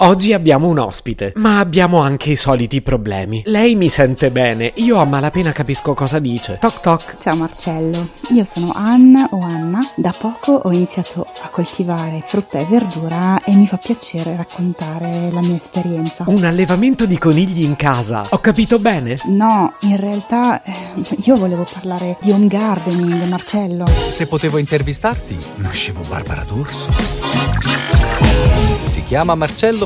Oggi abbiamo un ospite, ma abbiamo anche i soliti problemi. Lei mi sente bene, io a malapena capisco cosa dice. Toc toc. Ciao Marcello, io sono Anna o Anna. Da poco ho iniziato a coltivare frutta e verdura e mi fa piacere raccontare la mia esperienza. Un allevamento di conigli in casa, ho capito bene? No, in realtà eh, io volevo parlare di home gardening, Marcello. Se potevo intervistarti, nascevo Barbara D'Urso. Si chiama Marcello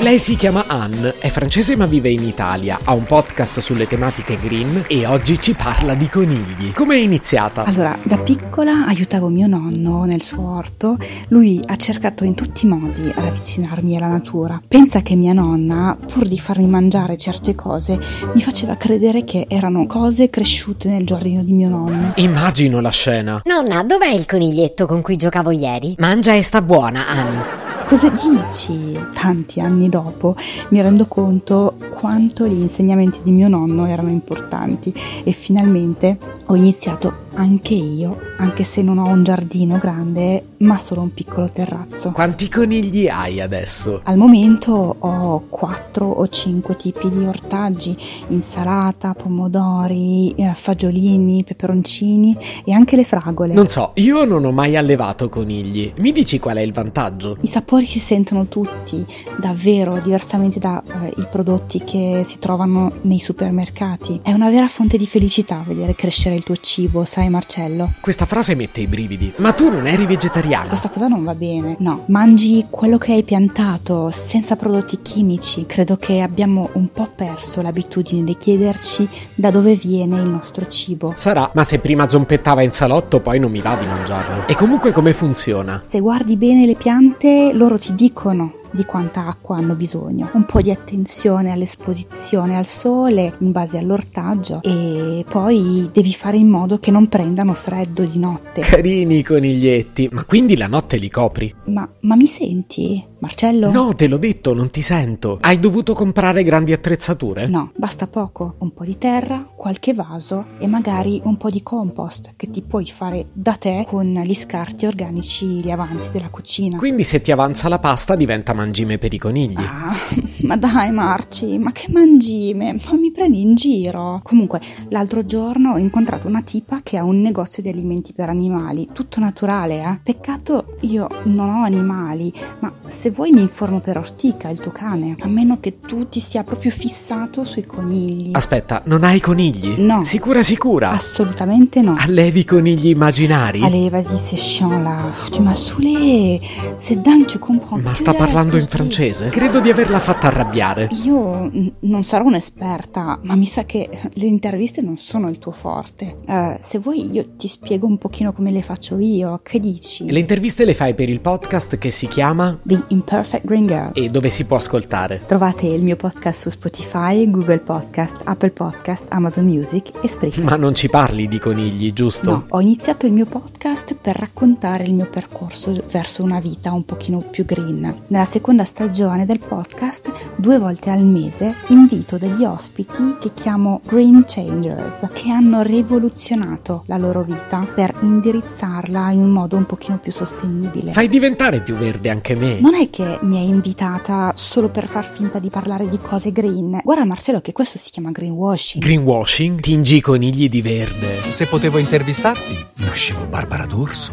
Lei si chiama Anne, è francese ma vive in Italia, ha un podcast sulle tematiche green e oggi ci parla di conigli. Come è iniziata? Allora, da piccola aiutavo mio nonno nel suo orto, lui ha cercato in tutti i modi ad avvicinarmi alla natura. Pensa che mia nonna, pur di farmi mangiare certe cose, mi faceva credere che erano cose cresciute nel giardino di mio nonno. Immagino la scena. Nonna, dov'è il coniglietto con cui giocavo ieri? Mangia e sta buona, Anne. Cosa dici? Tanti anni dopo mi rendo conto quanto gli insegnamenti di mio nonno erano importanti e finalmente ho iniziato anche io, anche se non ho un giardino grande, ma solo un piccolo terrazzo. Quanti conigli hai adesso? Al momento ho 4 o 5 tipi di ortaggi, insalata, pomodori, eh, fagiolini, peperoncini e anche le fragole. Non so, io non ho mai allevato conigli. Mi dici qual è il vantaggio? I sapori si sentono tutti, davvero, diversamente dai eh, prodotti che si trovano nei supermercati. È una vera fonte di felicità vedere crescere il tuo cibo, sai Marcello? Questa frase mette i brividi. Ma tu non eri vegetariana? Questa cosa non va bene. No, mangi quello che hai piantato, senza prodotti chimici. Credo che abbiamo un po' perso l'abitudine di chiederci da dove viene il nostro cibo. Sarà, ma se prima zompettava in salotto, poi non mi va di mangiarlo. E comunque come funziona? Se guardi bene le piante, loro ti dicono di quanta acqua hanno bisogno, un po' di attenzione all'esposizione al sole in base all'ortaggio e poi devi fare in modo che non prendano freddo di notte. Carini i coniglietti, ma quindi la notte li copri? Ma, ma mi senti? Marcello? No, te l'ho detto, non ti sento. Hai dovuto comprare grandi attrezzature? No, basta poco. Un po' di terra, qualche vaso e magari un po' di compost che ti puoi fare da te con gli scarti organici, gli avanzi della cucina. Quindi se ti avanza la pasta diventa mangime per i conigli. Ah, ma dai Marci, ma che mangime? Ma mi prendi in giro? Comunque, l'altro giorno ho incontrato una tipa che ha un negozio di alimenti per animali, tutto naturale, eh? Peccato io non ho animali, ma se vuoi mi informo per Ortica, il tuo cane, a meno che tu ti sia proprio fissato sui conigli. Aspetta, non hai conigli? No. Sicura sicura? Assolutamente no. Allevi conigli immaginari? Allez, vas-y, c'est chiant là. Tu m'as saoulé. C'est dingue, tu comprends. Ma sta parlando in francese? Credo di averla fatta arrabbiare. Io n- non sarò un'esperta, ma mi sa che le interviste non sono il tuo forte. Eh, se vuoi io ti spiego un pochino come le faccio io, che dici? Le interviste le fai per il podcast che si chiama The Imperfect Green Girl. e dove si può ascoltare. Trovate il mio podcast su Spotify, Google Podcast, Apple Podcast, Amazon Music e Spreaker. Ma non ci parli di conigli, giusto? No, ho iniziato il mio podcast per raccontare il mio percorso verso una vita un pochino più green. Nella seconda stagione del podcast, due volte al mese, invito degli ospiti che chiamo Green Changers, che hanno rivoluzionato la loro vita per indirizzarla in un modo un pochino più sostenibile. Fai diventare più verde anche me. Non è che mi hai invitata solo per far finta di parlare di cose green. Guarda Marcello che questo si chiama greenwashing. Greenwashing? Tingi i conigli di verde. Se potevo intervistarti, nascevo Barbara D'Urso.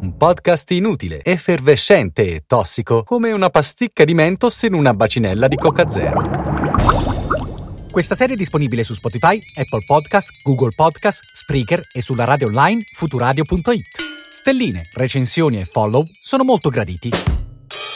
Un podcast inutile, effervescente e tossico, come una pasticca di mentos in una bacinella di Coca Zero. Questa serie è disponibile su Spotify, Apple Podcast, Google Podcast, Spreaker e sulla radio online futuradio.it. Stelline, recensioni e follow sono molto graditi.